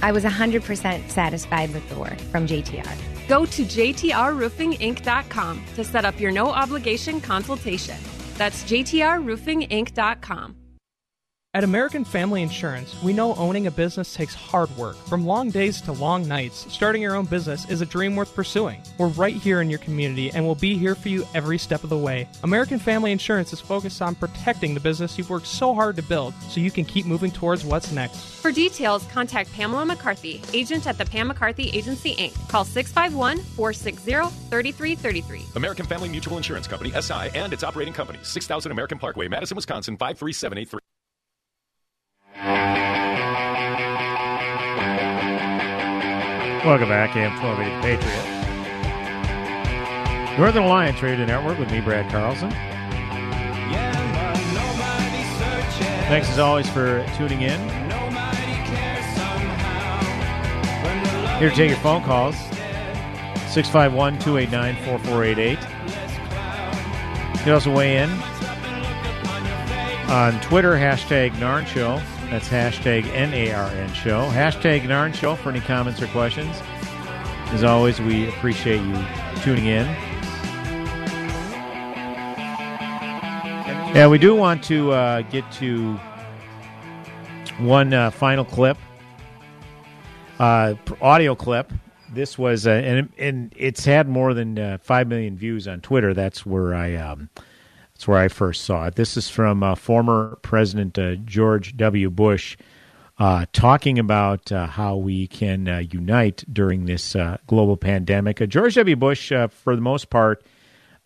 I was 100% satisfied with the work from JTR. Go to JTRRoofingInc.com to set up your no obligation consultation. That's JTRRoofingInc.com. At American Family Insurance, we know owning a business takes hard work. From long days to long nights, starting your own business is a dream worth pursuing. We're right here in your community and we'll be here for you every step of the way. American Family Insurance is focused on protecting the business you've worked so hard to build so you can keep moving towards what's next. For details, contact Pamela McCarthy, agent at the Pam McCarthy Agency Inc. Call 651 460 3333. American Family Mutual Insurance Company, SI, and its operating companies, 6000 American Parkway, Madison, Wisconsin, 53783. Welcome back, AM 1280 Patriot. Northern Alliance Radio Network with me, Brad Carlson. Yeah, Thanks as always for tuning in. Here to take your phone calls 651 289 4488. You can also weigh in on Twitter, hashtag Narn Show. That's hashtag N-A-R-N Show. Hashtag Narn Show for any comments or questions. As always, we appreciate you tuning in. Yeah, we do want to uh, get to one uh, final clip, uh, audio clip. This was, uh, and, and it's had more than uh, five million views on Twitter. That's where I, um, that's where I first saw it. This is from uh, former President uh, George W. Bush uh, talking about uh, how we can uh, unite during this uh, global pandemic. George W. Bush, for the most part,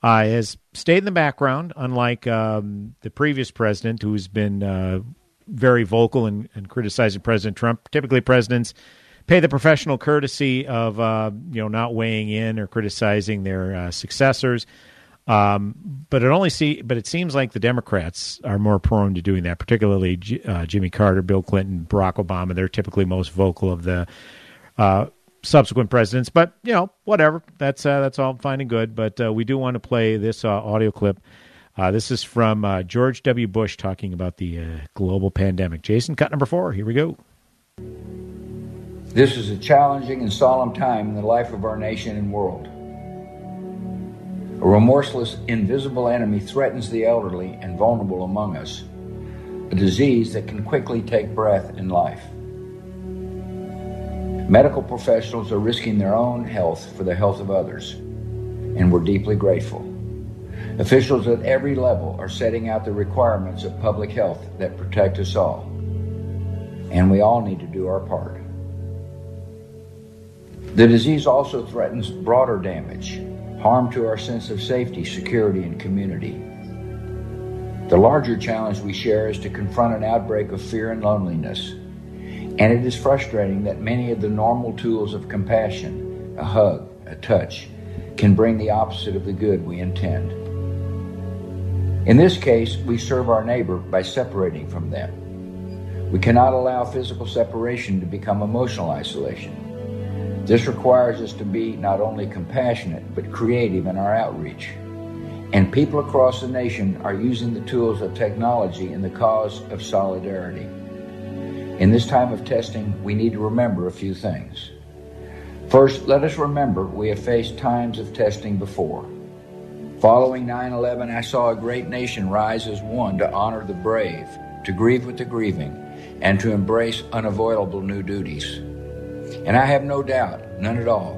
has stayed in the background, unlike um, the previous president, who's been very vocal and, and criticizing President Trump. Typically, presidents pay the professional courtesy of you know not weighing in or criticizing their successors. Um, but it only see, but it seems like the Democrats are more prone to doing that, particularly uh, Jimmy Carter, Bill Clinton, Barack Obama. They're typically most vocal of the uh, subsequent presidents. But you know, whatever. That's uh, that's all fine and good. But uh, we do want to play this uh, audio clip. Uh, this is from George W. Bush talking about the global pandemic. Jason, cut number four. Here we go. This is a challenging and solemn time in the life of our nation and world. A remorseless, invisible enemy threatens the elderly and vulnerable among us, a disease that can quickly take breath in life. Medical professionals are risking their own health for the health of others, and we're deeply grateful. Officials at every level are setting out the requirements of public health that protect us all, and we all need to do our part. The disease also threatens broader damage harm to our sense of safety, security, and community. The larger challenge we share is to confront an outbreak of fear and loneliness. And it is frustrating that many of the normal tools of compassion, a hug, a touch, can bring the opposite of the good we intend. In this case, we serve our neighbor by separating from them. We cannot allow physical separation to become emotional isolation. This requires us to be not only compassionate, but creative in our outreach. And people across the nation are using the tools of technology in the cause of solidarity. In this time of testing, we need to remember a few things. First, let us remember we have faced times of testing before. Following 9 11, I saw a great nation rise as one to honor the brave, to grieve with the grieving, and to embrace unavoidable new duties. And I have no doubt, none at all,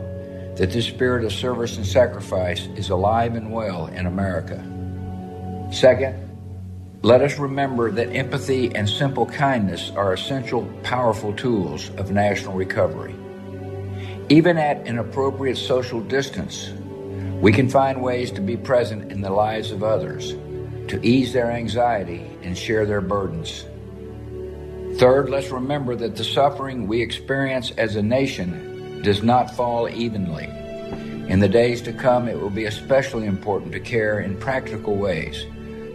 that this spirit of service and sacrifice is alive and well in America. Second, let us remember that empathy and simple kindness are essential, powerful tools of national recovery. Even at an appropriate social distance, we can find ways to be present in the lives of others, to ease their anxiety and share their burdens. Third, let's remember that the suffering we experience as a nation does not fall evenly. In the days to come, it will be especially important to care in practical ways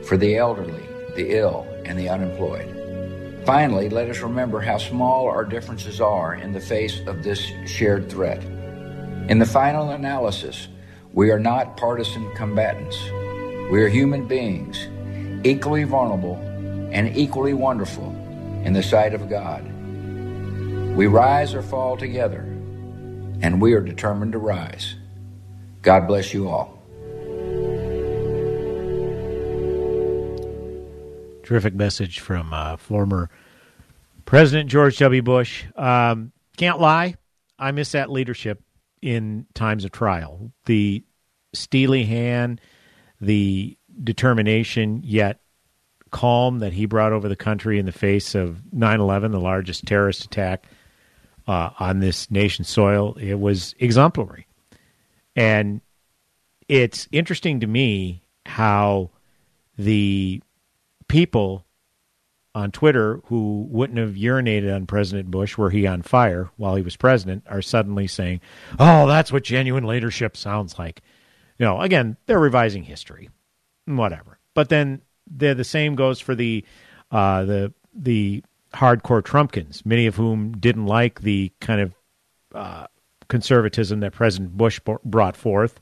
for the elderly, the ill, and the unemployed. Finally, let us remember how small our differences are in the face of this shared threat. In the final analysis, we are not partisan combatants. We are human beings, equally vulnerable and equally wonderful in the sight of God. We rise or fall together, and we are determined to rise. God bless you all. Terrific message from uh, former President George W. Bush. Um, can't lie, I miss that leadership in times of trial. The steely hand, the determination, yet calm that he brought over the country in the face of 9 11, the largest terrorist attack uh, on this nation's soil, it was exemplary. And it's interesting to me how the people on Twitter who wouldn't have urinated on President Bush were he on fire while he was president are suddenly saying, "Oh, that's what genuine leadership sounds like." You know, again, they're revising history, whatever. But then the the same goes for the uh, the the hardcore Trumpkins, many of whom didn't like the kind of uh, conservatism that President Bush brought forth,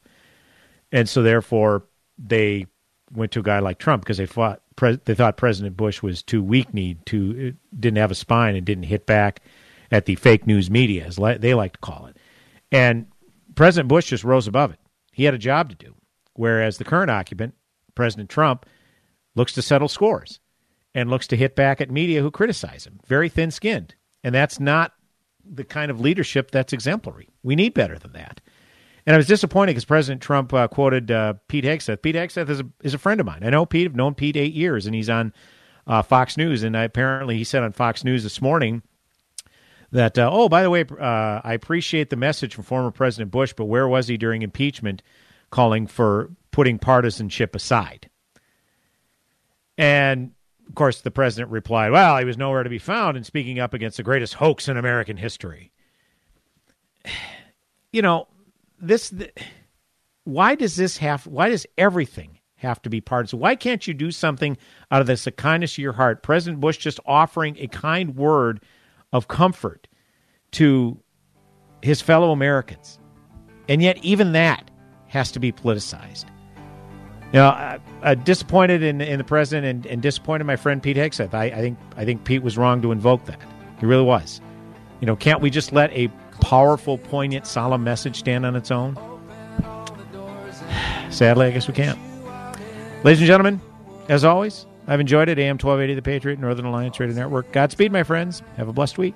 and so therefore they went to a guy like Trump because they thought they thought President Bush was too weak-kneed, too didn't have a spine, and didn't hit back at the fake news media, as they like to call it. And President Bush just rose above it. He had a job to do, whereas the current occupant, President Trump, looks to settle scores and looks to hit back at media who criticize him. Very thin-skinned, and that's not the kind of leadership that's exemplary. We need better than that. And I was disappointed because President Trump uh, quoted uh, Pete Hegseth. Pete Hegseth is a, is a friend of mine. I know Pete. I've known Pete eight years, and he's on uh, Fox News. And I, apparently, he said on Fox News this morning that, uh, oh, by the way, uh, I appreciate the message from former President Bush, but where was he during impeachment calling for putting partisanship aside? And of course, the president replied, well, he was nowhere to be found in speaking up against the greatest hoax in American history. You know, this why does this have why does everything have to be partisan? Why can't you do something out of this the kindness of your heart? President Bush just offering a kind word of comfort to his fellow Americans. And yet even that has to be politicized. You know, I, I disappointed in, in the president and, and disappointed my friend Pete Hegseth. I, I think I think Pete was wrong to invoke that. He really was. You know, can't we just let a powerful, poignant, solemn message stand on its own? Sadly, I guess we can't. Ladies and gentlemen, as always, I've enjoyed it. AM 1280, The Patriot, Northern Alliance Radio Network. Godspeed, my friends. Have a blessed week.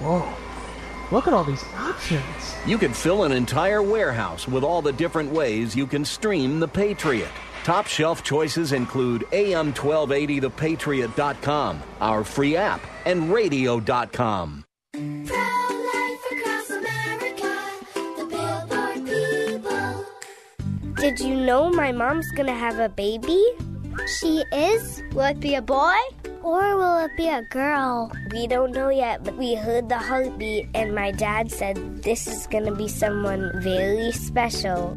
Whoa. Look at all these options. You could fill an entire warehouse with all the different ways you can stream The Patriot. Top shelf choices include AM1280thepatriot.com, our free app, and radio.com. Did you know my mom's gonna have a baby? She is? Will it be a boy? Or will it be a girl? We don't know yet, but we heard the heartbeat, and my dad said this is gonna be someone very special.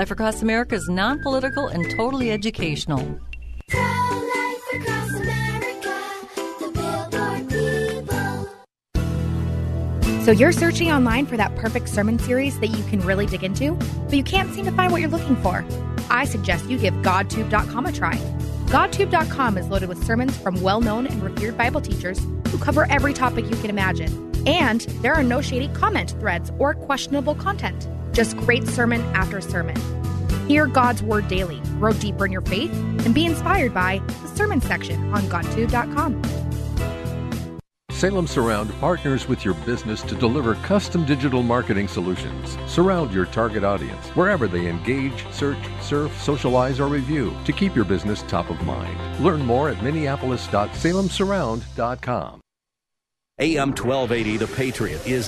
Life Across America is non political and totally educational. So you're searching online for that perfect sermon series that you can really dig into, but you can't seem to find what you're looking for. I suggest you give GodTube.com a try. GodTube.com is loaded with sermons from well known and revered Bible teachers who cover every topic you can imagine. And there are no shady comment threads or questionable content, just great sermon after sermon. Hear God's Word daily, grow deeper in your faith, and be inspired by the sermon section on GodTube.com. Salem Surround partners with your business to deliver custom digital marketing solutions. Surround your target audience wherever they engage, search, surf, socialize, or review to keep your business top of mind. Learn more at minneapolis.salemsurround.com. AM 1280, The Patriot, is